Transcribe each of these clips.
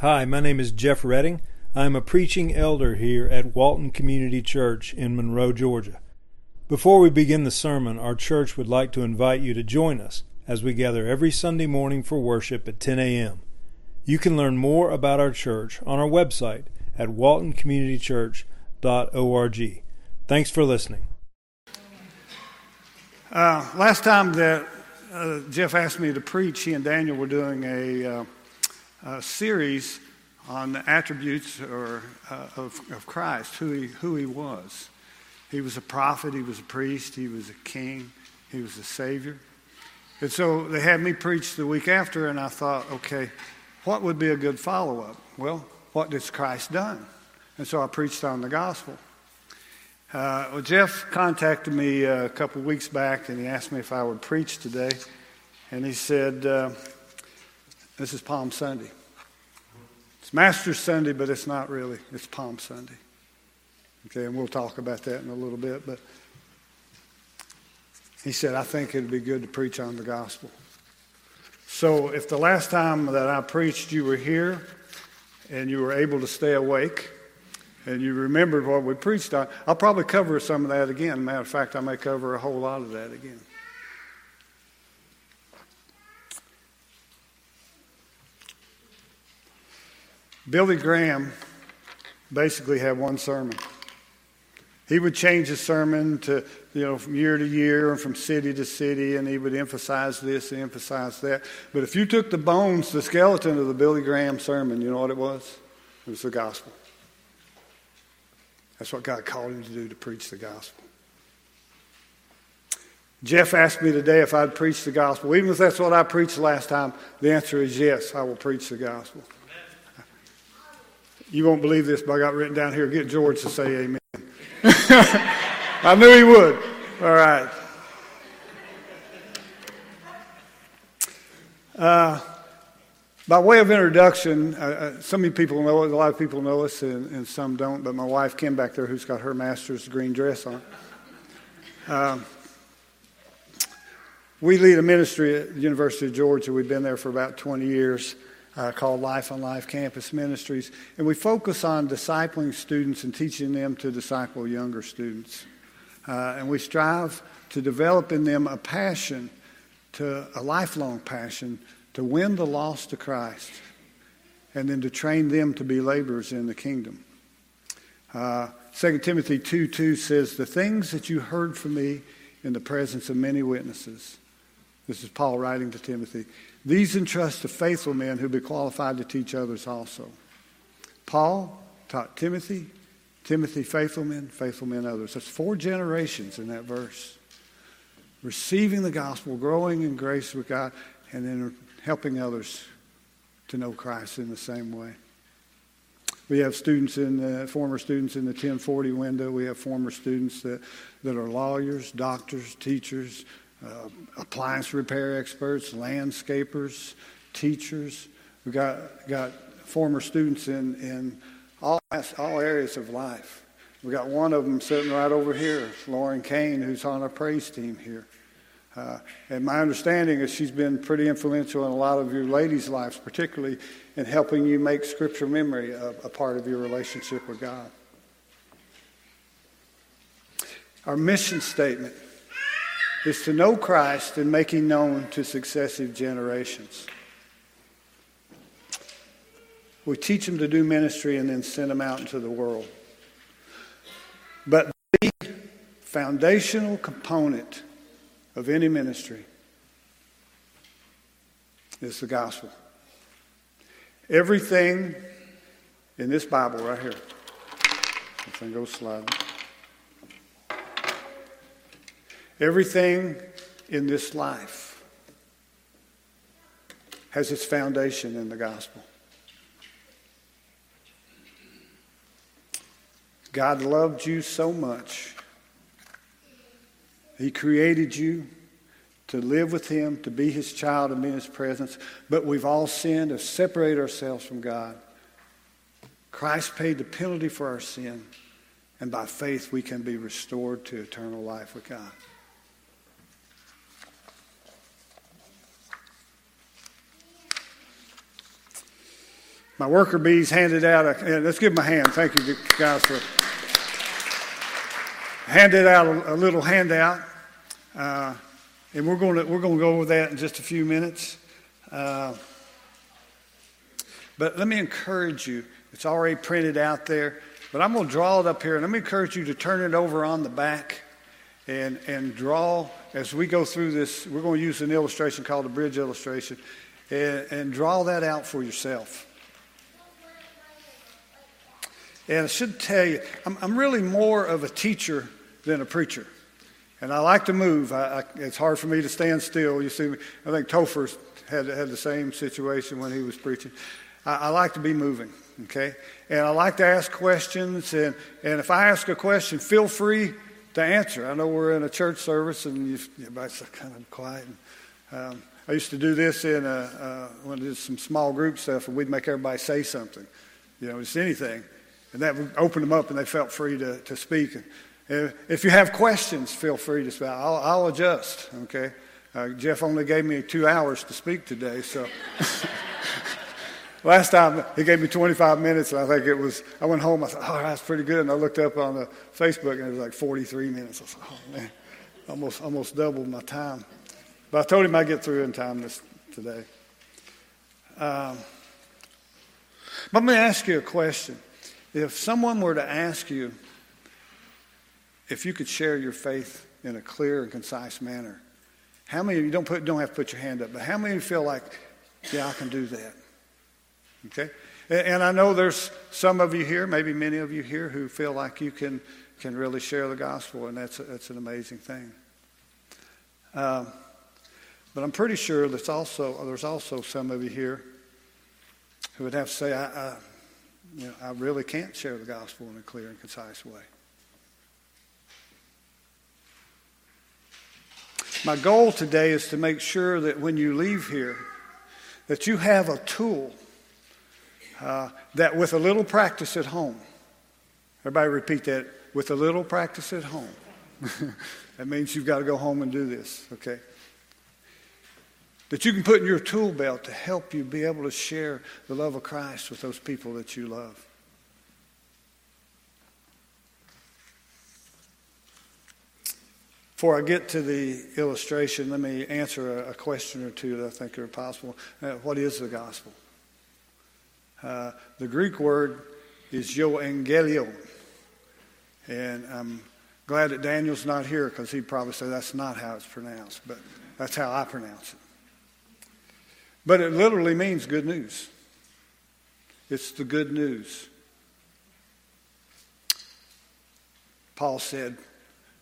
Hi, my name is Jeff Redding. I'm a preaching elder here at Walton Community Church in Monroe, Georgia. Before we begin the sermon, our church would like to invite you to join us as we gather every Sunday morning for worship at 10 a.m. You can learn more about our church on our website at waltoncommunitychurch.org. Thanks for listening. Uh, last time that uh, Jeff asked me to preach, he and Daniel were doing a, uh, a series on the attributes or, uh, of, of Christ, who he, who he was. He was a prophet, he was a priest, he was a king, he was a savior. And so they had me preach the week after, and I thought, okay, what would be a good follow up? Well, what has Christ done? And so I preached on the gospel. Uh, well, Jeff contacted me uh, a couple weeks back and he asked me if I would preach today. And he said, uh, This is Palm Sunday. It's Master Sunday, but it's not really. It's Palm Sunday. Okay, and we'll talk about that in a little bit. But he said, I think it'd be good to preach on the gospel. So if the last time that I preached you were here and you were able to stay awake, and you remembered what we preached on, I'll probably cover some of that again. Matter of fact, I may cover a whole lot of that again. Billy Graham basically had one sermon. He would change his sermon to, you know, from year to year and from city to city, and he would emphasize this and emphasize that. But if you took the bones, the skeleton of the Billy Graham sermon, you know what it was? It was the gospel. That's what God called him to do, to preach the gospel. Jeff asked me today if I'd preach the gospel. Even if that's what I preached last time, the answer is yes, I will preach the gospel. You won't believe this, but I got written down here get George to say amen. I knew he would. All right. Uh, by way of introduction, uh, uh, some people know us, a lot of people know us, and, and, some don't, but my wife, Kim, back there, who's got her master's green dress on. Um, we lead a ministry at the University of Georgia. We've been there for about 20 years uh, called Life on Life Campus Ministries. And we focus on discipling students and teaching them to disciple younger students. Uh, and we strive to develop in them a passion, to a lifelong passion to win the lost to Christ, and then to train them to be laborers in the kingdom. Uh, 2 Timothy 2 2 says, The things that you heard from me in the presence of many witnesses. This is Paul writing to Timothy. These entrust to faithful men who be qualified to teach others also. Paul taught Timothy, Timothy, faithful men, faithful men, others. That's four generations in that verse. Receiving the gospel, growing in grace with God, and then helping others to know Christ in the same way. We have students in the, former students in the 1040 window. We have former students that, that are lawyers, doctors, teachers, uh, appliance repair experts, landscapers, teachers. We've got, got former students in, in all, all areas of life. We've got one of them sitting right over here, Lauren Kane, who's on our praise team here. Uh, and my understanding is she's been pretty influential in a lot of your ladies' lives, particularly in helping you make scripture memory a, a part of your relationship with God. Our mission statement is to know Christ and him known to successive generations. We teach them to do ministry and then send them out into the world. But the foundational component of any ministry is the gospel. Everything in this Bible right here, everything goes sliding. Everything in this life has its foundation in the gospel. God loved you so much he created you to live with Him, to be His child, and be in His presence. But we've all sinned, have separated ourselves from God. Christ paid the penalty for our sin, and by faith we can be restored to eternal life with God. My worker bees handed out a, let's give them a hand. Thank you guys for handed out a, a little handout. Uh, and we're going to we're going to go over that in just a few minutes. Uh, but let me encourage you. It's already printed out there, but I'm going to draw it up here, and let me encourage you to turn it over on the back, and and draw as we go through this. We're going to use an illustration called a bridge illustration, and, and draw that out for yourself. And I should tell you, I'm, I'm really more of a teacher than a preacher. And I like to move. I, I, it's hard for me to stand still. You see, I think Topher had, had the same situation when he was preaching. I, I, like to be moving, okay? And I like to ask questions. And, and if I ask a question, feel free to answer. I know we're in a church service and you, everybody's kind of quiet. And, um, I used to do this in a, uh, when I did some small group stuff, and we'd make everybody say something, you know, just anything. And that opened them up, and they felt free to, to speak. If you have questions, feel free to speak. I'll, I'll adjust, okay? Uh, Jeff only gave me two hours to speak today, so. Last time he gave me 25 minutes, and I think it was, I went home, I thought, oh, that's pretty good. And I looked up on the Facebook, and it was like 43 minutes. I thought, oh, man, almost, almost doubled my time. But I told him I'd get through in time this, today. Um, but let me ask you a question. If someone were to ask you, if you could share your faith in a clear and concise manner, how many of you don't put don't have to put your hand up, but how many of you feel like, yeah, I can do that? Okay? And I know there's some of you here, maybe many of you here, who feel like you can, can really share the gospel, and that's, a, that's an amazing thing. Um, but I'm pretty sure there's also, there's also some of you here who would have to say, I, I, you know, I really can't share the gospel in a clear and concise way. My goal today is to make sure that when you leave here, that you have a tool uh, that with a little practice at home, everybody repeat that, with a little practice at home. that means you've got to go home and do this, okay? That you can put in your tool belt to help you be able to share the love of Christ with those people that you love. Before I get to the illustration, let me answer a, question or two that I think are possible. Uh, what is the gospel? Uh, the Greek word is euangelion. And I'm glad that Daniel's not here because he'd probably say that's not how it's pronounced, but that's how I pronounce it. But it literally means good news. It's the good news. Paul said,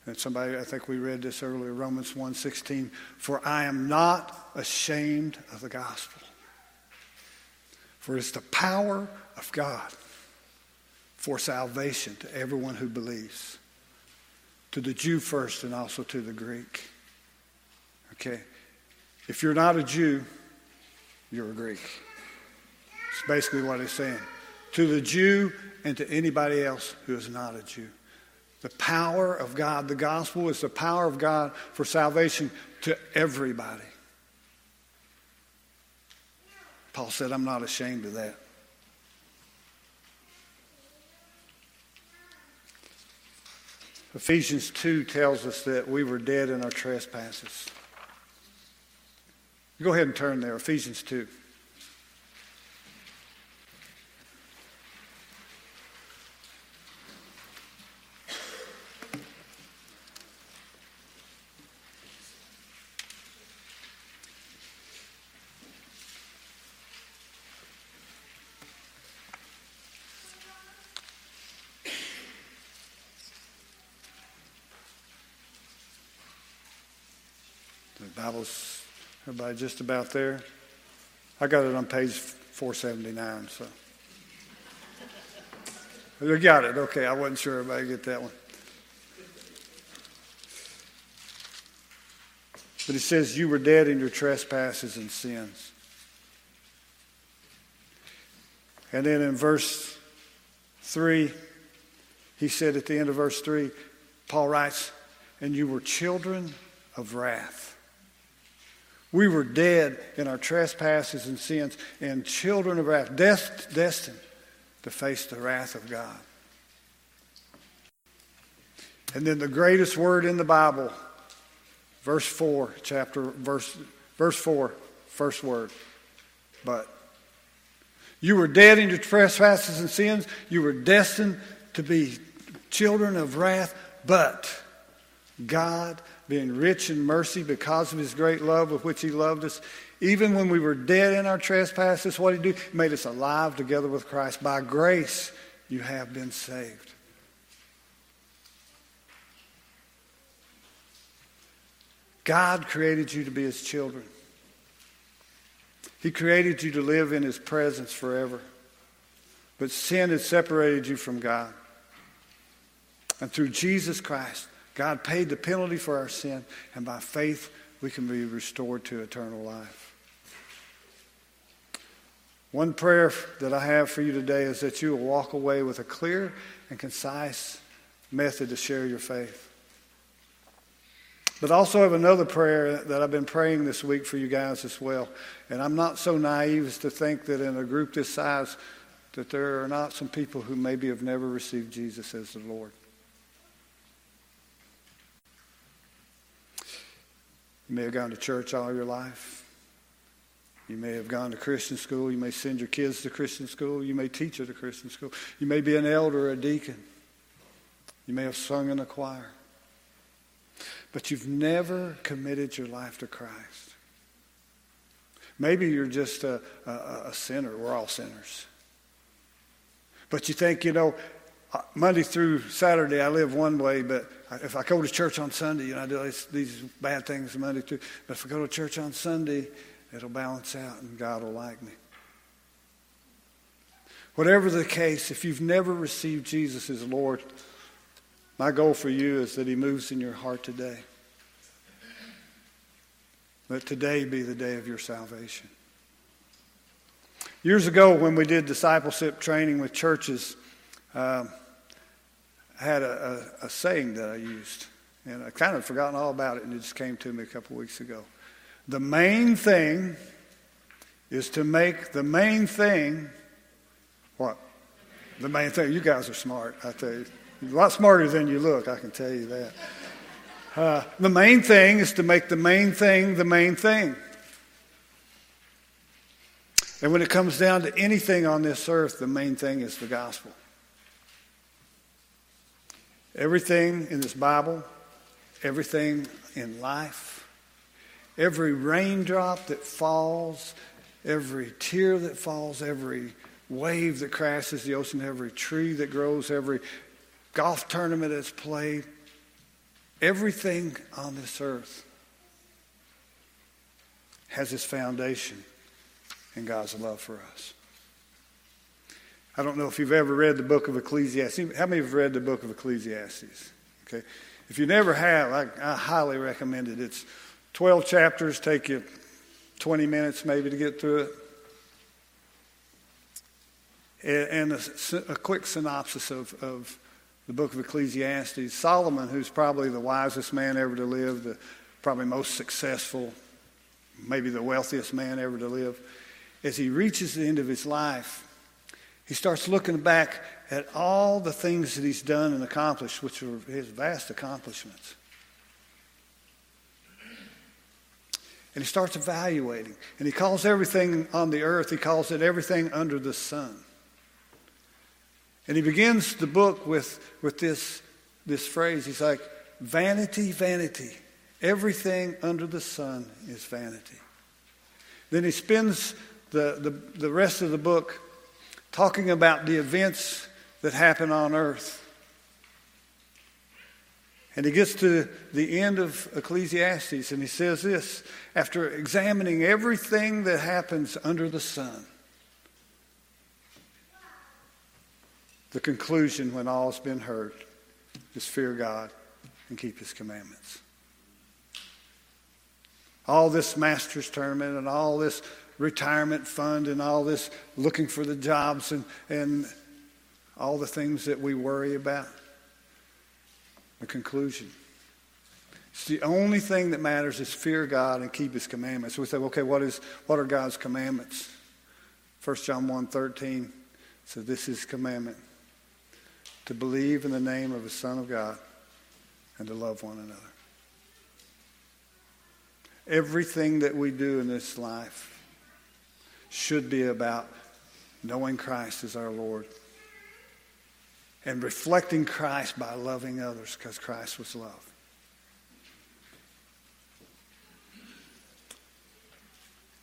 and somebody, I think we read this earlier, Romans 1.16, for I am not ashamed of the gospel. For it's the power of God for salvation to everyone who believes, to the Jew first and also to the Greek. Okay? If you're not a Jew, you're a Greek. It's basically what he's saying. To the Jew and to anybody else who is not a Jew. The power of God. The gospel is the power of God for salvation to everybody. Paul said, I'm not ashamed of that. Ephesians 2 tells us that we were dead in our trespasses. Go ahead and turn there, Ephesians 2. Bible's everybody just about there. I got it on page 479, so. You got it. Okay, I wasn't sure everybody get that one. But it says, You were dead in your trespasses and sins. And then in verse 3, he said at the end of verse 3, Paul writes, And you were children of wrath We were dead in our trespasses and sins and children of wrath, destined to face the wrath of God. And then the greatest word in the Bible, verse 4, chapter, verse, verse 4, first word, but. You were dead in your trespasses and sins. You were destined to be children of wrath, but God, being rich in mercy because of his great love with which he loved us, even when we were dead in our trespasses, what did he do? He made us alive together with Christ. By grace, you have been saved. God created you to be his children. He created you to live in his presence forever. But sin has separated you from God. And through Jesus Christ, God paid the penalty for our sin, and by faith, we can be restored to eternal life. One prayer that I have for you today is that you will walk away with a clear and concise method to share your faith. But I also have another prayer that I've been praying this week for you guys as well. And I'm not so naive as to think that in a group this size that there are not some people who maybe have never received Jesus as the Lord. You may have gone to church all your life. You may have gone to Christian school. You may send your kids to Christian school. You may teach at a Christian school. You may be an elder or a deacon. You may have sung in a choir. But you've never committed your life to Christ. Maybe you're just a, a, a sinner. We're all sinners. But you think, you know, Monday through Saturday, I live one way, but if I go to church on Sunday, you know, I do these, bad things Monday through. But if I go to church on Sunday, it'll balance out and God will like me. Whatever the case, if you've never received Jesus as Lord, my goal for you is that He moves in your heart today. Let today be the day of your salvation. Years ago, when we did discipleship training with churches, um, I had a, a, a, saying that I used, and I kind of forgotten all about it, and it just came to me a couple weeks ago. The main thing is to make the main thing what? The main thing. You guys are smart, I tell you. You're a lot smarter than you look, I can tell you that. Uh, the main thing is to make the main thing the main thing. And when it comes down to anything on this earth, the main thing is the gospel. Everything in this Bible, everything in life, every raindrop that falls, every tear that falls, every wave that crashes the ocean, every tree that grows, every golf tournament that's played, Everything on this earth has its foundation in God's love for us. I don't know if you've ever read the book of Ecclesiastes. How many have read the book of Ecclesiastes? Okay. If you never have, I, I highly recommend it. It's 12 chapters, take you 20 minutes maybe to get through it. And a, a quick synopsis of, of the book of Ecclesiastes, Solomon, who's probably the wisest man ever to live, the probably most successful, maybe the wealthiest man ever to live, as he reaches the end of his life, he starts looking back at all the things that he's done and accomplished, which are his vast accomplishments. And he starts evaluating. And he calls everything on the earth, he calls it everything under the sun. And he begins the book with, with this, this phrase. He's like, vanity, vanity. Everything under the sun is vanity. Then he spends the, the, the rest of the book talking about the events that happen on earth. And he gets to the end of Ecclesiastes and he says this after examining everything that happens under the sun. The conclusion, when all's been heard, is fear God and keep his commandments. All this master's tournament and all this retirement fund and all this looking for the jobs and, and all the things that we worry about. The conclusion It's the only thing that matters is fear God and keep his commandments. So we say, okay, what, is, what are God's commandments? 1 John 1 13 says, This is commandment to believe in the name of the Son of God and to love one another. Everything that we do in this life should be about knowing Christ as our Lord and reflecting Christ by loving others because Christ was love.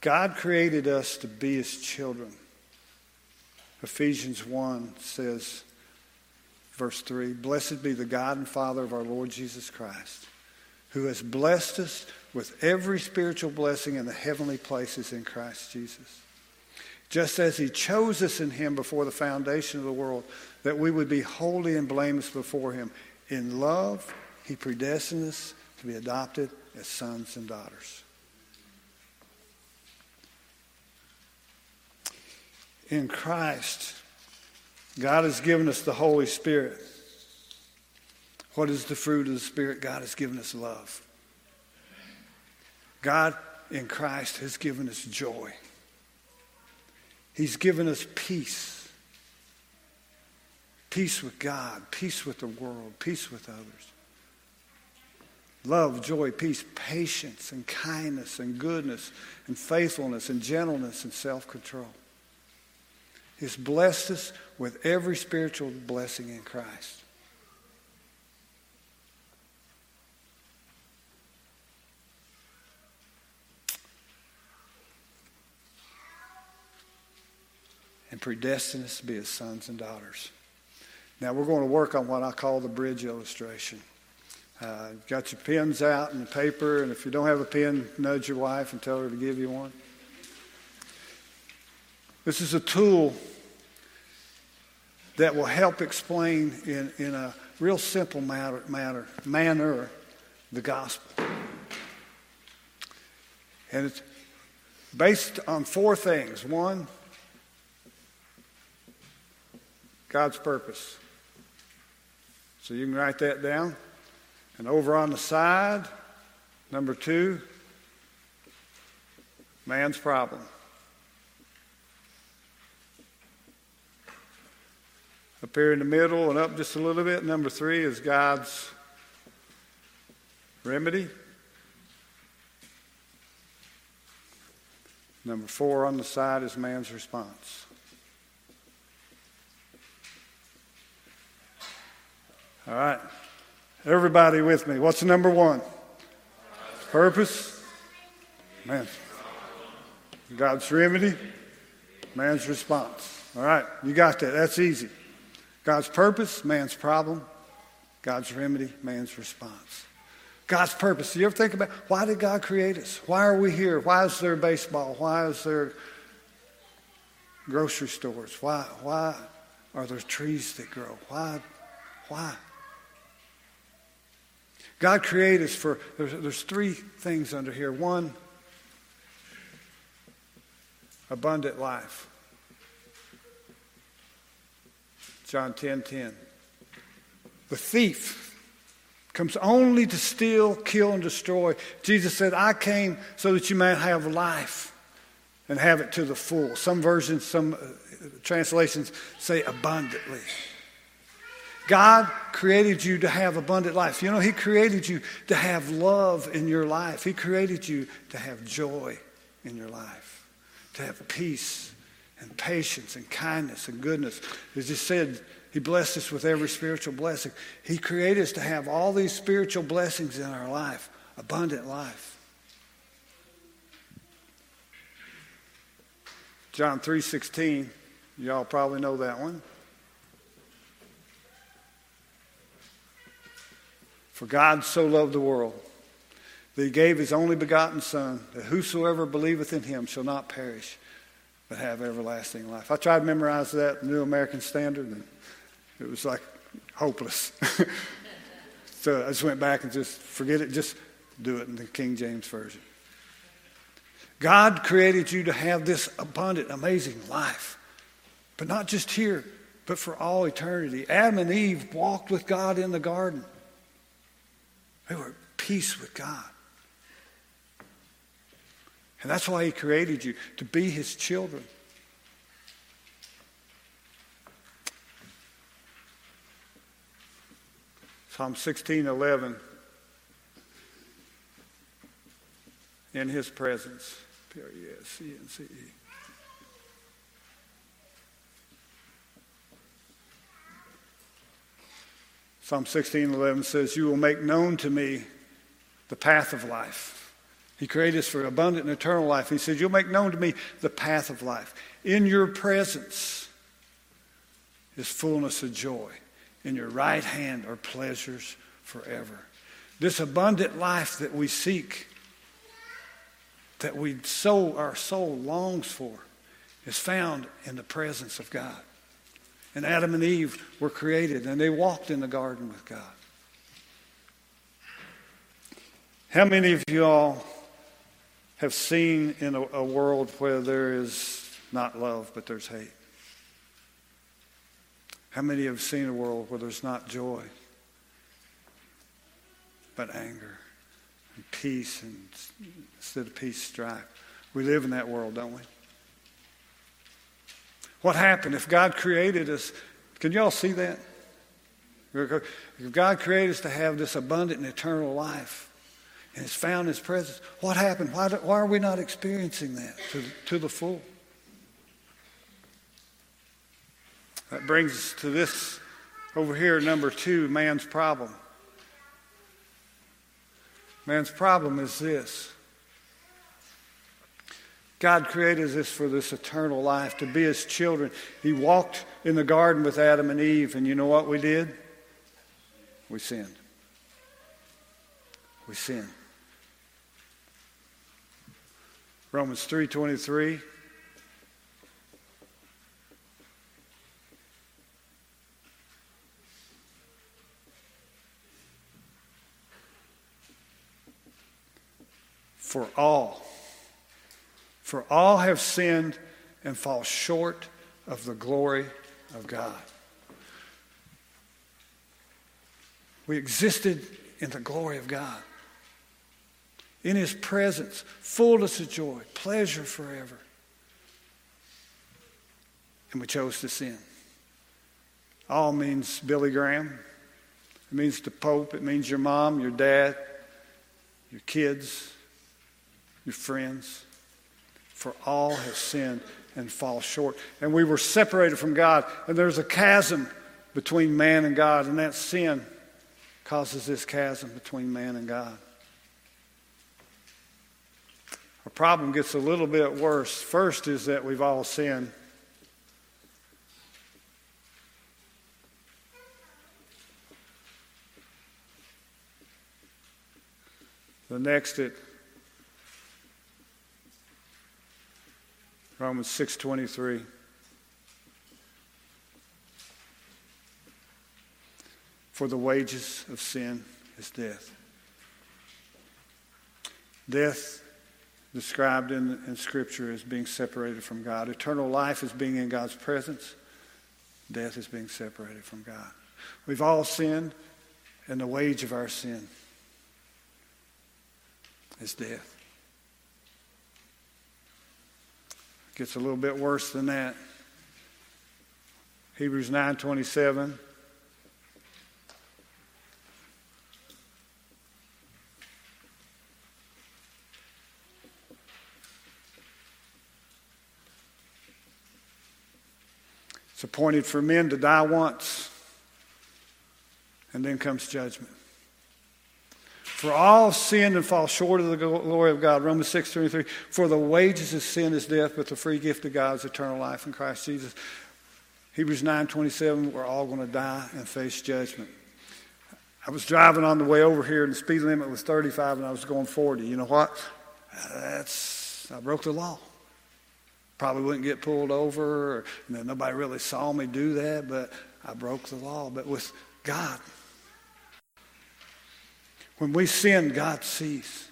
God created us to be his children. Ephesians 1 says, verse 3 Blessed be the God and Father of our Lord Jesus Christ, who has blessed us with every spiritual blessing in the heavenly places in Christ Jesus. Just as he chose us in him before the foundation of the world, that we would be holy and blameless before him. In love, he predestined us to be adopted as sons and daughters. In Christ, God has given us the Holy Spirit. What is the fruit of the Spirit? God has given us love. God in Christ has given us joy. He's given us peace. Peace with God, peace with the world, peace with others. Love, joy, peace, patience, and kindness, and goodness, and faithfulness, and gentleness, and self control. He's blessed us with every spiritual blessing in Christ. And predestined us to be his sons and daughters. Now we're going to work on what I call the bridge illustration. Uh, got your pens out and the paper, and if you don't have a pen, nudge your wife and tell her to give you one. This is a tool that will help explain in, in a real simple matter, matter, manner the gospel. And it's based on four things. One, God's purpose. So you can write that down. And over on the side, number two, man's problem. Up here in the middle and up just a little bit, number three is God's remedy. Number four on the side is man's response. All right. Everybody with me. What's the number one? Purpose. Man. God's remedy. Man's response. All right. You got that. That's easy. God's purpose, man's problem. God's remedy, man's response. God's purpose. Do you ever think about why did God create us? Why are we here? Why is there baseball? Why is there grocery stores? Why, why are there trees that grow? Why? Why? God created us for, there's, there's three things under here. One, abundant life. John 10 10. The thief comes only to steal, kill, and destroy. Jesus said, I came so that you might have life and have it to the full. Some versions, some uh, translations say abundantly. God created you to have abundant life. You know, He created you to have love in your life. He created you to have joy in your life, to have peace and patience and kindness and goodness. As he said, he blessed us with every spiritual blessing. He created us to have all these spiritual blessings in our life, abundant life. John 3:16, y'all probably know that one. For God so loved the world that he gave his only begotten Son, that whosoever believeth in him shall not perish, but have everlasting life. I tried to memorize that New American Standard, and it was like hopeless. so I just went back and just forget it, just do it in the King James Version. God created you to have this abundant, amazing life, but not just here, but for all eternity. Adam and Eve walked with God in the garden. They were at peace with God. And that's why He created you, to be His children. Psalm 16 11. In His presence. P R E S C N C E. Psalm 16 11 says, You will make known to me the path of life. He created us for abundant and eternal life. He says, You'll make known to me the path of life. In your presence is fullness of joy. In your right hand are pleasures forever. This abundant life that we seek, that we so our soul longs for, is found in the presence of God. And Adam and Eve were created, and they walked in the garden with God. How many of you all have seen in a, a world where there is not love, but there's hate? How many have seen a world where there's not joy, but anger and peace, and instead of peace, strife? We live in that world, don't we? What happened if God created us? Can you all see that? If God created us to have this abundant and eternal life, and it's found in His presence, what happened? Why, do, why are we not experiencing that to, to the full? That brings us to this over here, number two man's problem. Man's problem is this God created us for this eternal life, to be his children. He walked in the garden with Adam and Eve, and you know what we did? We sinned. We sinned. Romans 3:23 For all for all have sinned and fall short of the glory of God. We existed in the glory of God. In His presence, fullness of joy, pleasure forever. And we chose to sin. All means Billy Graham. It means the Pope. It means your mom, your dad, your kids, your friends for all have sinned and fall short. And we were separated from God. And there's a chasm between man and God, and that sin causes this chasm between man and God. Our problem gets a little bit worse. First is that we've all sinned. The next, it Romans 6:23 For the wages of sin is death. Death described in, in Scripture as being separated from God. Eternal life is being in God's presence. Death is being separated from God. We've all sinned, and the wage of our sin is death. Gets a little bit worse than that. Hebrews 9:27 It's appointed for men to die once, and then comes judgment. For all sinned and fall short of the glory of God. Romans 6 23. For the wages of sin is death, but the free gift of God is eternal life in Christ Jesus. Hebrews 9 27. We're all going to die and face judgment. I was driving on the way over here, and the speed limit was 35, and I was going 40. You know what? That's I broke the law. Probably wouldn't get pulled over. Know, nobody really saw me do that, but I broke the law. But with God, when we sin, God sees.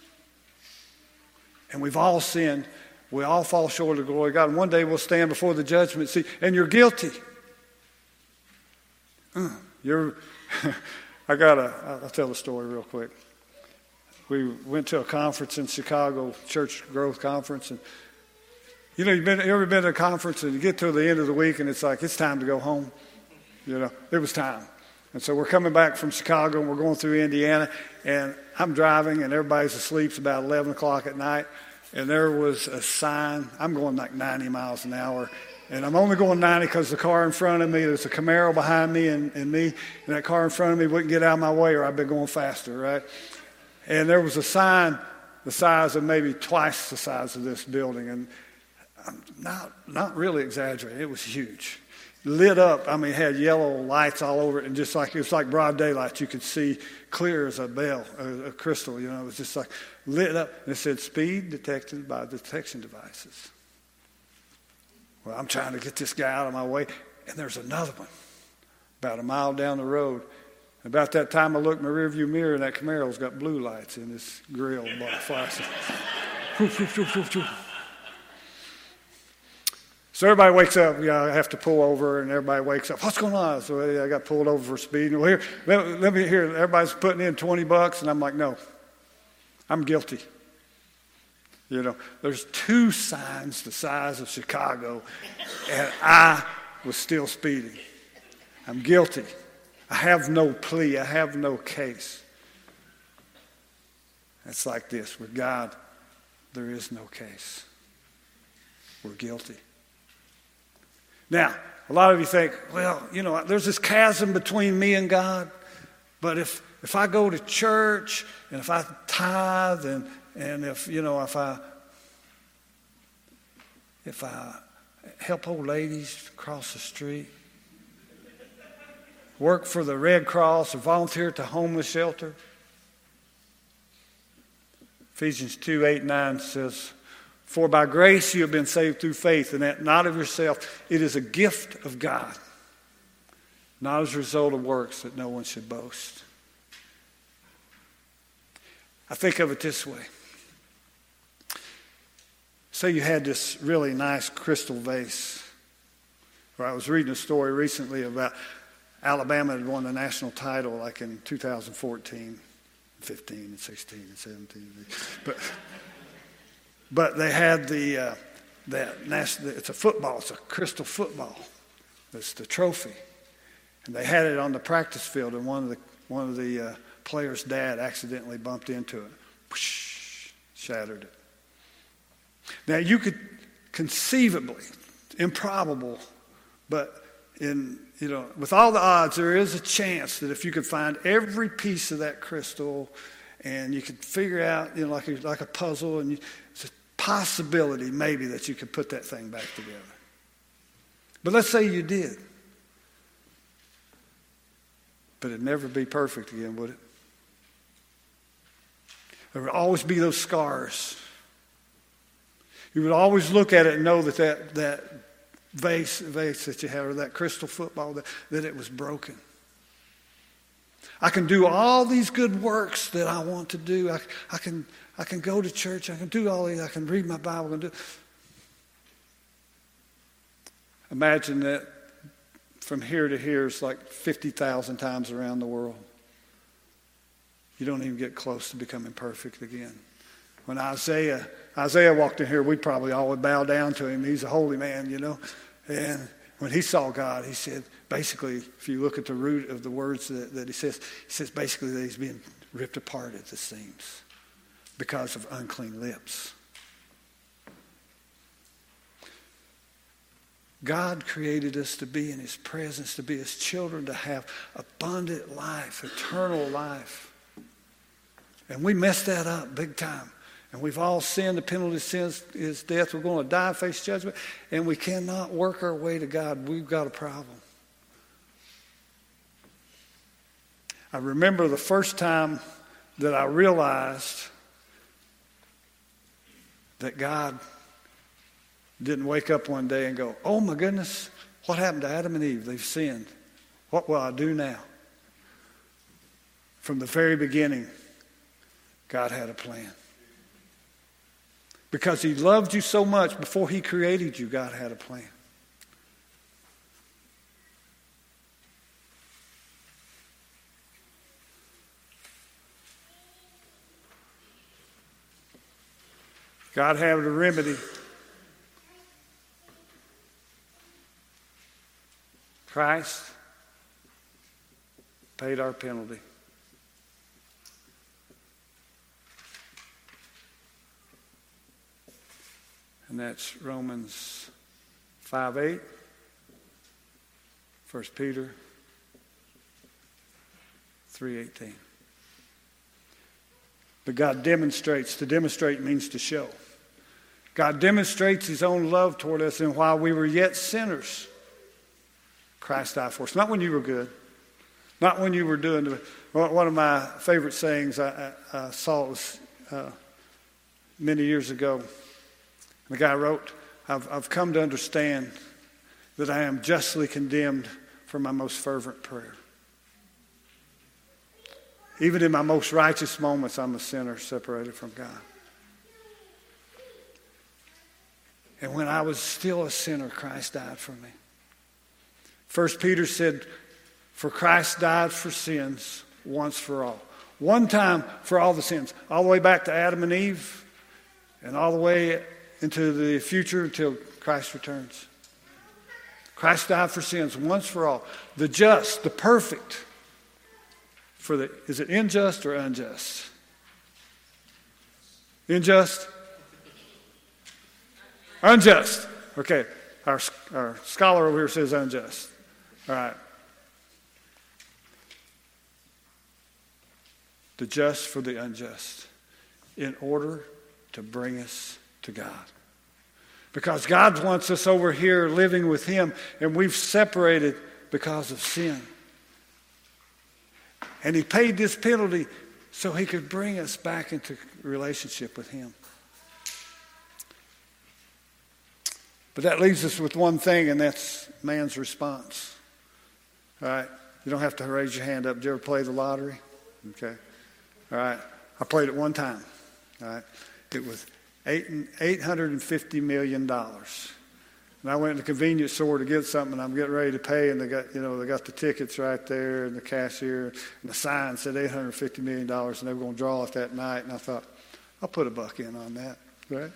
And we've all sinned. We all fall short of the glory of God. And one day we'll stand before the judgment seat, and you're guilty. Uh, you're, I got a, I'll tell the story real quick. we went to a conference in Chicago, Church Growth Conference, and you know, you've been, ever been to a conference and you get to the end of the week and it's like, it's time to go home? You know, it was time. And so we're coming back from Chicago and we're going through Indiana and I'm driving and everybody's asleep. It's about 11 o'clock at night. And there was a sign. I'm going like 90 miles an hour. And I'm only going 90 because the car in front of me, there's a Camaro behind me and, and me. And that car in front of me wouldn't get out of my way or I'd be going faster, right? And there was a sign the size of maybe twice the size of this building. And I'm not, not really exaggerating. It was huge. Lit up. I mean, had yellow lights all over it, and just like it was like broad daylight. You could see clear as a bell, a, a crystal. You know, it was just like lit up. And it said, "Speed detected by detection devices." Well, I'm trying to get this guy out of my way, and there's another one about a mile down the road. About that time, I looked in my rearview mirror, and that Camaro's got blue lights in his grill, flashing. So everybody wakes up. You know, I have to pull over, and everybody wakes up. What's going on? So I got pulled over for speeding. Well, here, let, let me hear. Everybody's putting in 20 bucks, and I'm like, no, I'm guilty. You know, there's two signs the size of Chicago, and I was still speeding. I'm guilty. I have no plea. I have no case. It's like this with God, there is no case. We're guilty. Now, a lot of you think, well, you know, there's this chasm between me and God, but if, if I go to church and if I tithe and, and if, you know, if I, if I help old ladies cross the street, work for the Red Cross or volunteer at the homeless shelter, Ephesians 2 8 9 says, for by grace you have been saved through faith, and that not of yourself. It is a gift of God, not as a result of works that no one should boast. I think of it this way. Say you had this really nice crystal vase. Or I was reading a story recently about Alabama had won the national title like in 2014, 15, and 16, and 17. But but they had the, uh, that it's a football, it's a crystal football. It's the trophy. And they had it on the practice field, and one of the, one of the uh, players' dad accidentally bumped into it. Whoosh, shattered it. Now, you could conceivably, improbable, but in, you know, with all the odds, there is a chance that if you could find every piece of that crystal and you could figure out, you know, like a, like a puzzle, and you, it's a possibility, maybe, that you could put that thing back together. But let's say you did. But it'd never be perfect again, would it? There would always be those scars. You would always look at it and know that that, that vase, vase that you had, or that crystal football, that, that it was broken. I can do all these good works that I want to do. I, I, can, I can go to church. I can do all these. I can read my Bible. and do. Imagine that from here to here is like 50,000 times around the world. You don't even get close to becoming perfect again. When Isaiah, Isaiah walked in here, we probably all would bow down to him. He's a holy man, you know. And when he saw God, he said, basically, if you look at the root of the words that, that he says, he says basically that he's being ripped apart at the seams because of unclean lips. God created us to be in His presence, to be His children, to have abundant life, eternal life. And we messed that up big time. And we've all sinned. The penalty of sin is death. We're going to die, face judgment. And we cannot work our way to God. We've got a problem. I remember the first time that I realized that God didn't wake up one day and go, Oh my goodness, what happened to Adam and Eve? They've sinned. What will I do now? From the very beginning, God had a plan. Because he loved you so much before he created you, God had a plan. God had a remedy. Christ paid our penalty. And that's Romans 5 8, 1 Peter 3:18. But God demonstrates. To demonstrate means to show. God demonstrates his own love toward us, and while we were yet sinners, Christ died for us. Not when you were good, not when you were doing the, one of my favorite sayings I, I, I saw was uh, many years ago. The guy wrote, I've, I've come to understand that I am justly condemned for my most fervent prayer. Even in my most righteous moments, I'm a sinner separated from God. And when I was still a sinner, Christ died for me. First Peter said, For Christ died for sins once for all. One time for all the sins, all the way back to Adam and Eve, and all the way into the future until Christ returns. Christ died for sins once for all. The just, the perfect, for the, is it unjust or unjust? Unjust? Unjust. Okay, our, our scholar over here says unjust. All right. The just for the unjust in order to bring us to God. Because God wants us over here living with Him, and we've separated because of sin. And He paid this penalty so He could bring us back into relationship with Him. But that leaves us with one thing, and that's man's response. All right? You don't have to raise your hand up. Did you ever play the lottery? Okay. All right. I played it one time. All right. It was eight, $850 million. And I went to the convenience store to get something, and I'm getting ready to pay, and they got, you know, they got the tickets right there, and the cashier, and the sign said $850 million, and they were going to draw it that night. And I thought, I'll put a buck in on that, right?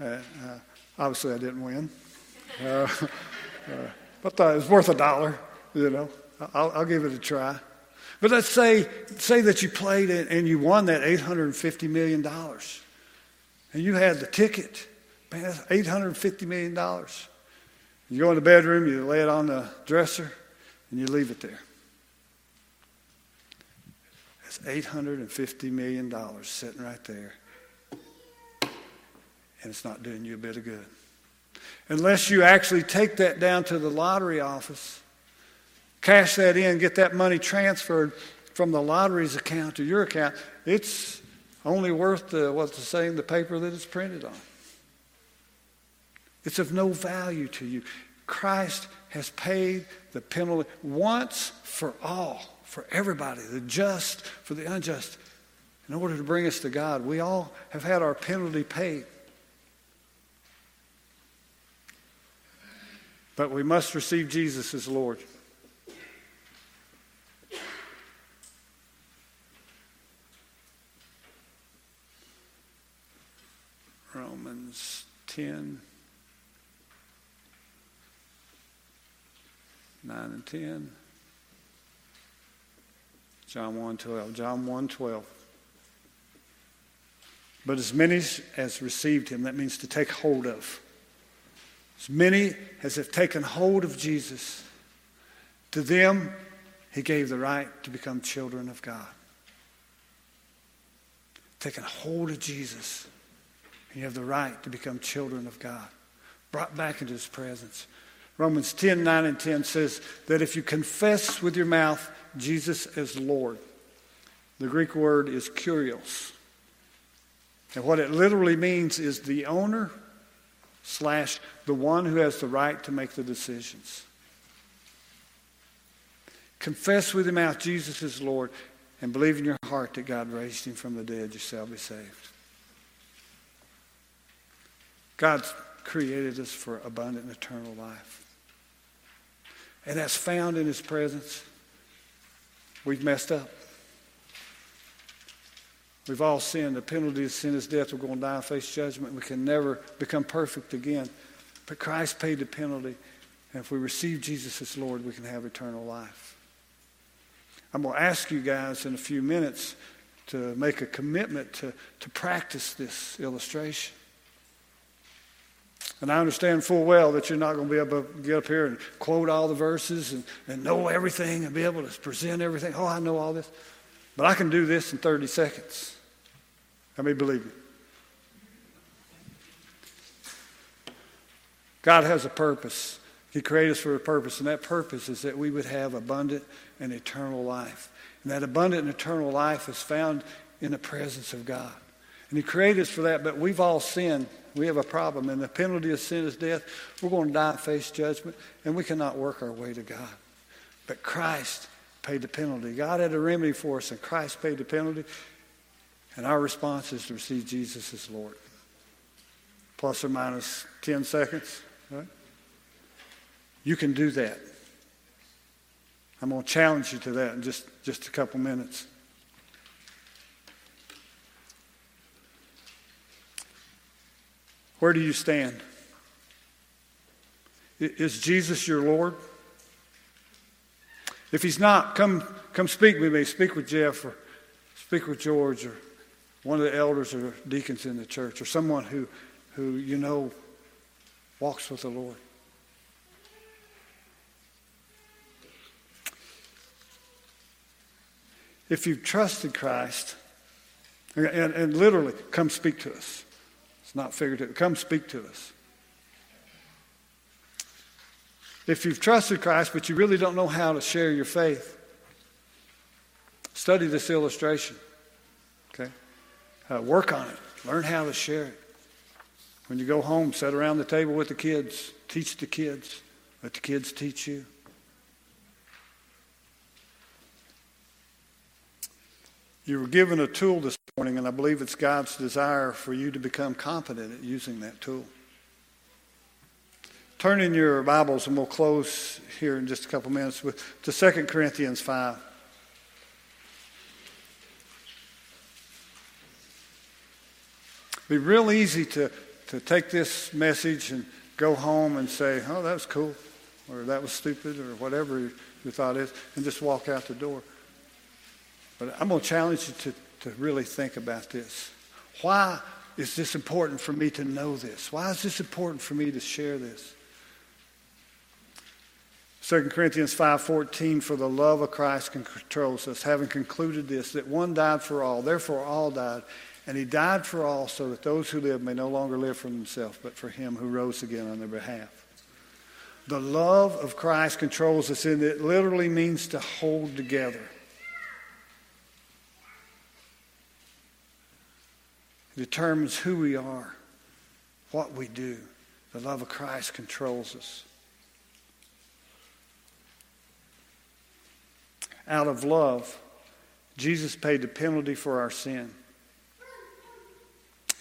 Uh, uh, obviously, I didn't win. Uh, but uh, it was worth a dollar, you know. I'll, I'll, give it a try. But let's say, say that you played it and you won that $850 million and you had the ticket. Man, that's $850 million. You go in the bedroom, you lay it on the dresser, and you leave it there. That's $850 million sitting right there. And it's not doing you a bit of good. Unless you actually take that down to the lottery office, cash that in, get that money transferred from the lottery's account to your account, it's only worth the, what's the saying, the paper that it's printed on. It's of no value to you. Christ has paid the penalty once for all, for everybody, the just for the unjust, in order to bring us to God. We all have had our penalty paid. But we must receive Jesus as Lord. Romans 10, 9 and 10. John 1 12. John 1 12. But as many as received him, that means to take hold of. As many as have taken hold of Jesus, to them he gave the right to become children of God. Taking hold of Jesus you have the right to become children of God, brought back into his presence. Romans 10 9 and 10 says that if you confess with your mouth Jesus as Lord, the Greek word is kurios. And what it literally means is the owner slash the one who has the right to make the decisions. Confess with your mouth Jesus is Lord and believe in your heart that God raised him from the dead, you shall be saved. God's created us for abundant eternal life. And that's found in His presence. We've messed up. We've all sinned. The penalty of sin is death. We're going to die and face judgment. We can never become perfect again. But Christ paid the penalty. And if we receive Jesus as Lord, we can have eternal life. I'm going to ask you guys in a few minutes to make a commitment to, to practice this illustration. And I understand full well that you're not going to be able to get up here and quote all the verses and, and know everything and be able to present everything. Oh, I know all this. But I can do this in 30 seconds. How many believe me? God has a purpose. He created us for a purpose, and that purpose is that we would have abundant and eternal life. And that abundant and eternal life is found in the presence of God. And He created us for that, but we've all sinned. We have a problem, and the penalty of sin is death. We're going to die and face judgment, and we cannot work our way to God. But Christ paid the penalty. God had a remedy for us, and Christ paid the penalty. And our response is to receive Jesus as Lord. Plus or minus 10 seconds, right? You can do that. I'm going to challenge you to that in just, just a couple minutes. Where do you stand? Is Jesus your Lord? If he's not, come, come speak with me. Speak with Jeff or speak with George or one of the elders or deacons in the church or someone who, who you know walks with the Lord. If you've trusted Christ, and, and, and literally, come speak to us. It's not figurative. Come speak to us. If you've trusted Christ, but you really don't know how to share your faith, study this illustration. Okay? Uh, work on it. Learn how to share it. When you go home, sit around the table with the kids. Teach the kids. Let the kids teach you. You were given a tool this morning, and I believe it's God's desire for you to become competent at using that tool. Turn in your Bibles, and we'll close here in just a couple minutes with to 2 Corinthians 5. It'd be real easy to, to take this message and go home and say, oh, that was cool, or that was stupid, or whatever your thought is, and just walk out the door. But I'm going to challenge you to, to really think about this. Why is this important for me to know this? Why is this important for me to share this? 2 Corinthians 5:14 for the love of Christ controls us having concluded this that one died for all therefore all died and he died for all so that those who live may no longer live for themselves but for him who rose again on their behalf. The love of Christ controls us and it literally means to hold together. Determines who we are, what we do. The love of Christ controls us. Out of love, Jesus paid the penalty for our sin.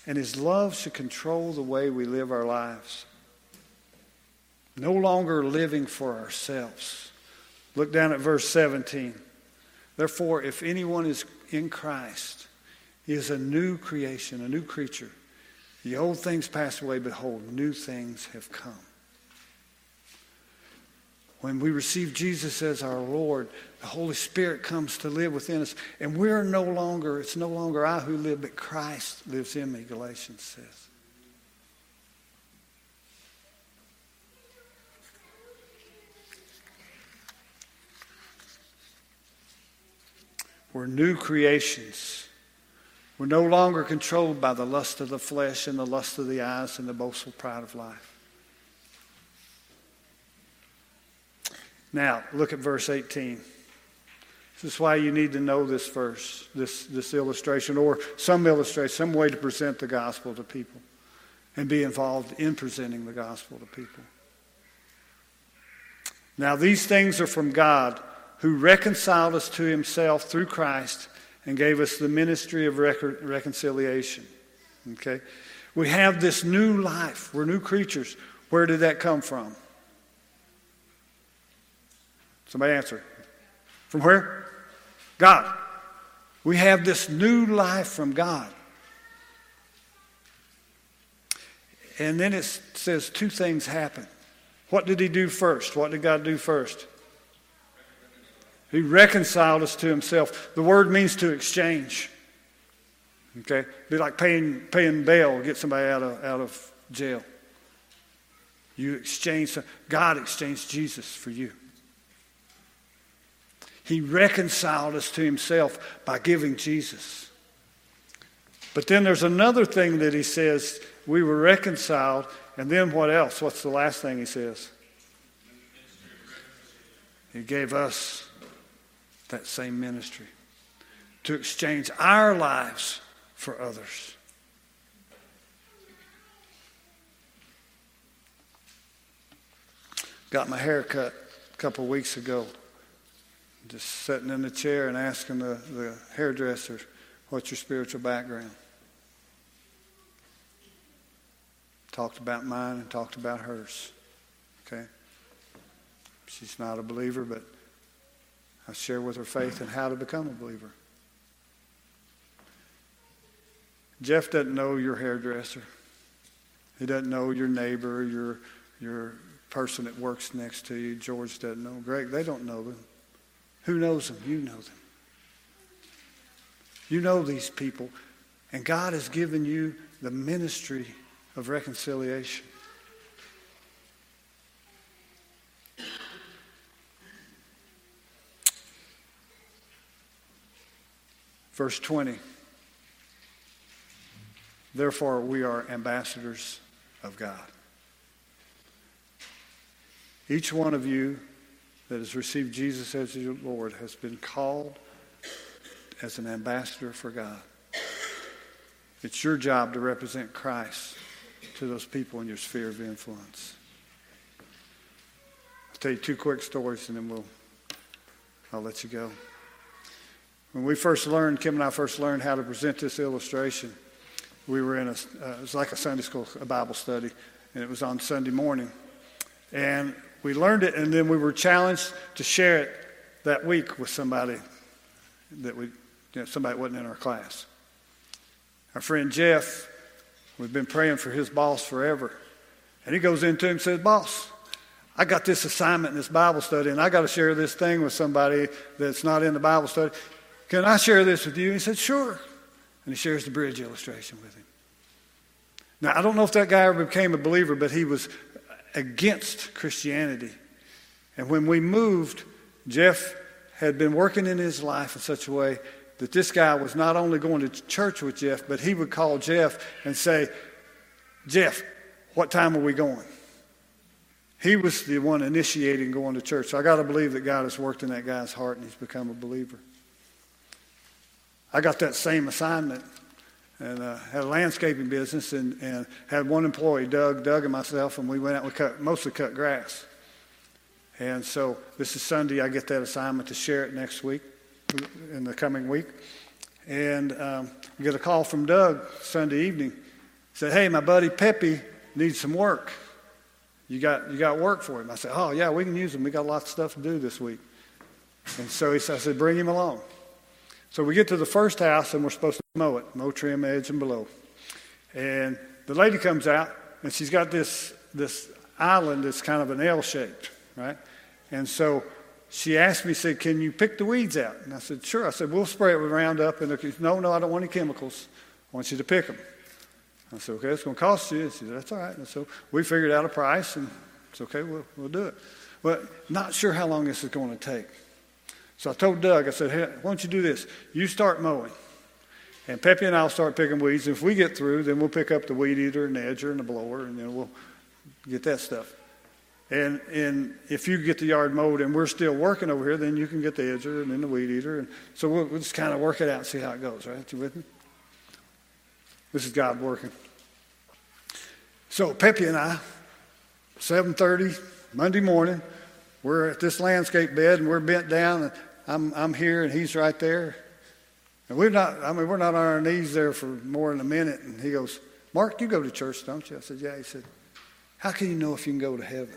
And his love should control the way we live our lives. No longer living for ourselves. Look down at verse 17. Therefore, if anyone is in Christ, he is a new creation, a new creature. The old things pass away, behold, new things have come. When we receive Jesus as our Lord, the Holy Spirit comes to live within us. And we're no longer, it's no longer I who live, but Christ lives in me, Galatians says. We're new creations. We're no longer controlled by the lust of the flesh and the lust of the eyes and the boastful pride of life. Now, look at verse 18. This is why you need to know this verse, this, this illustration, or some illustration, some way to present the gospel to people and be involved in presenting the gospel to people. Now, these things are from God who reconciled us to himself through Christ and gave us the ministry of rec- reconciliation. Okay? We have this new life. We're new creatures. Where did that come from? Somebody answer. From where? God. We have this new life from God. And then it says two things happen. What did he do first? What did God do first? He reconciled us to himself. The word means to exchange. Okay? Be like paying, paying bail, get somebody out of, out of jail. You exchange, God exchanged Jesus for you. He reconciled us to himself by giving Jesus. But then there's another thing that he says we were reconciled, and then what else? What's the last thing he says? He gave us that same ministry to exchange our lives for others. Got my hair cut a couple weeks ago. Just sitting in the chair and asking the, the hairdresser, What's your spiritual background? Talked about mine and talked about hers. Okay? She's not a believer, but I share with her faith and how to become a believer. Jeff doesn't know your hairdresser. He doesn't know your neighbor, your, your person that works next to you. George doesn't know. Greg, they don't know them. Who knows them? You know them. You know these people. And God has given you the ministry of reconciliation. Verse 20. Therefore, we are ambassadors of God. Each one of you that has received Jesus as your Lord has been called as an ambassador for God. It's your job to represent Christ to those people in your sphere of influence. I'll tell you two quick stories and then we'll I'll let you go. When we first learned, Kim and I first learned how to present this illustration, we were in a, uh, it was like a Sunday school, a Bible study, and it was on Sunday morning. And we learned it, and then we were challenged to share it that week with somebody that we, you know, somebody wasn't in our class. Our friend Jeff, we've been praying for his boss forever. And he goes into him and says, Boss, I got this assignment in this Bible study, and I got to share this thing with somebody that's not in the Bible study. Can I share this with you? He said, Sure. And he shares the bridge illustration with him. Now, I don't know if that guy ever became a believer, but he was against Christianity. And when we moved, Jeff had been working in his life in such a way that this guy was not only going to church with Jeff, but he would call Jeff and say, Jeff, what time are we going? He was the one initiating going to church. So I got to believe that God has worked in that guy's heart and he's become a believer. I got that same assignment and uh, had a landscaping business and, and had one employee, Doug, Doug and myself, and we went out and cut, mostly cut grass. And so this is Sunday. I get that assignment to share it next week, in the coming week. And um, I get a call from Doug Sunday evening. He said, hey, my buddy Peppy needs some work. You got, you got work for him? I said, oh, yeah, we can use him. We got lots of stuff to do this week. And so he said, I said, bring him along. So we get to the first house and we're supposed to mow it, mow trim, edge, and below. And the lady comes out and she's got this, this island that's kind of an L shaped, right? And so she asked me, said, Can you pick the weeds out? And I said, Sure. I said, We'll spray it with Roundup. And she said, no, no, I don't want any chemicals. I want you to pick them. I said, Okay, it's going to cost you. She said, That's all right. And so we figured out a price and it's okay, we'll, we'll do it. But not sure how long this is going to take. So I told Doug, I said, hey, why don't you do this? You start mowing. And Peppy and I'll start picking weeds. If we get through, then we'll pick up the weed eater and the edger and the blower, and then we'll get that stuff. And, and if you get the yard mowed and we're still working over here, then you can get the edger and then the weed eater. And so we'll, we'll just kind of work it out and see how it goes, right? You with me? This is God working. So Peppy and I, 7.30 Monday morning, we're at this landscape bed and we're bent down and I'm, I'm here and he's right there. And we're not, I mean, we're not on our knees there for more than a minute. And he goes, Mark, you go to church, don't you? I said, yeah. He said, how can you know if you can go to heaven?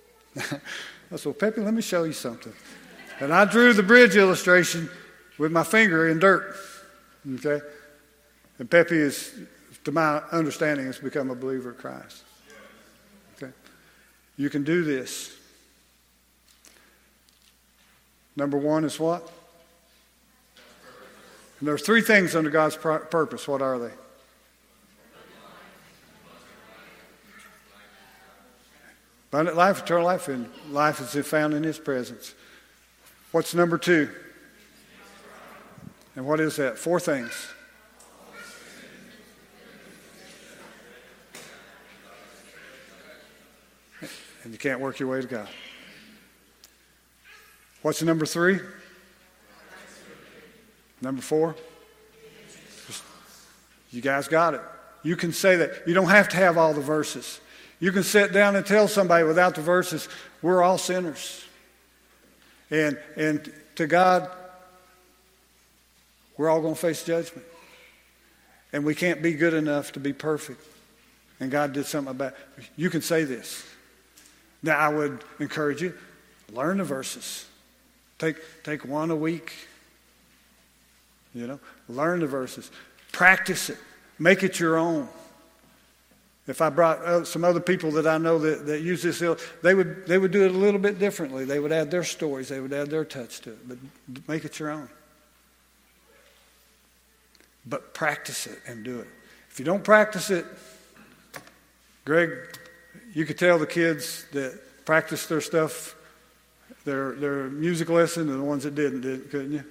I said, well, Peppy, let me show you something. And I drew the bridge illustration with my finger in dirt. Okay? And Pepe is, to my understanding, has become a believer of Christ. Okay? You can do this. Number one is what? And there are three things under God's purpose. What are they? Abundant life, eternal life, and life is found in His presence. What's number two? And what is that? Four things. And you can't work your way to God. What's number three? Number four? You guys got it. You can say that. You don't have to have all the verses. You can sit down and tell somebody without the verses, we're all sinners. And, and to God, we're all going to face judgment. And we can't be good enough to be perfect. And God did something about it. You can say this. Now, I would encourage you learn the verses. Take, take one a week. You know, learn the verses. Practice it. Make it your own. If I brought uh, some other people that I know that, that use this, they would, they would do it a little bit differently. They would add their stories, they would add their touch to it, but make it your own. But practice it and do it. If you don't practice it, Greg, you could tell the kids that practice their stuff, their, their music lesson, and the ones that didn't, didn't couldn't you?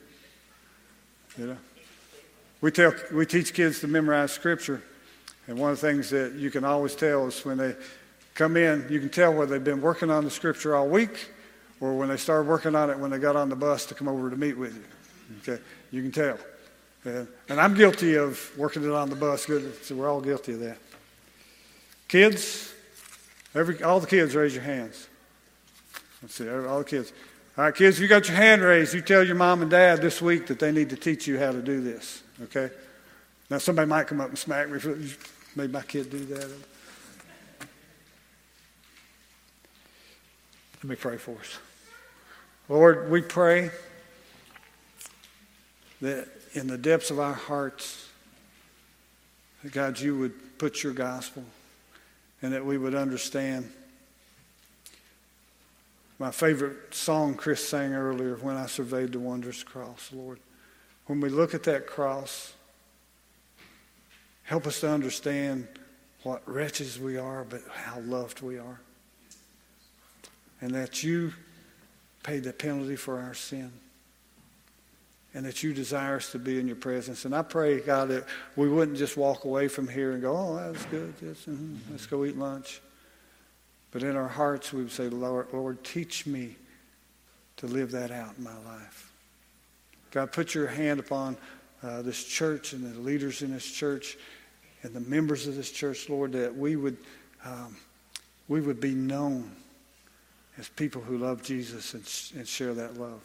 You know? We, tell, we teach kids to memorize Scripture. And one of the things that you can always tell is when they come in, you can tell whether they've been working on the scripture all week or when they started working on it when they got on the bus to come over to meet with you. Okay? You can tell. And, and I'm guilty of working it on the bus. So we're all guilty of that. Kids, every, all the kids raise your hands. Let's see, all the kids. All right, kids, if you got your hand raised, you tell your mom and dad this week that they need to teach you how to do this. Okay? Now, somebody might come up and smack me for Made my kid do that. Let me pray for us. Lord, we pray that in the depths of our hearts, that God, you would put your gospel and that we would understand. My favorite song Chris sang earlier, When I Surveyed the Wondrous Cross, Lord. When we look at that cross, Help us to understand what wretches we are, but how loved we are. And that you paid the penalty for our sin. And that you desire us to be in your presence. And I pray, God, that we wouldn't just walk away from here and go, oh, that was good. Mm-hmm. Let's go eat lunch. But in our hearts, we would say, Lord, Lord, teach me to live that out in my life. God, put your hand upon uh, this church and the leaders in this church and the members of this church, Lord, that we would, um, we would be known as people who love Jesus and, and share that love.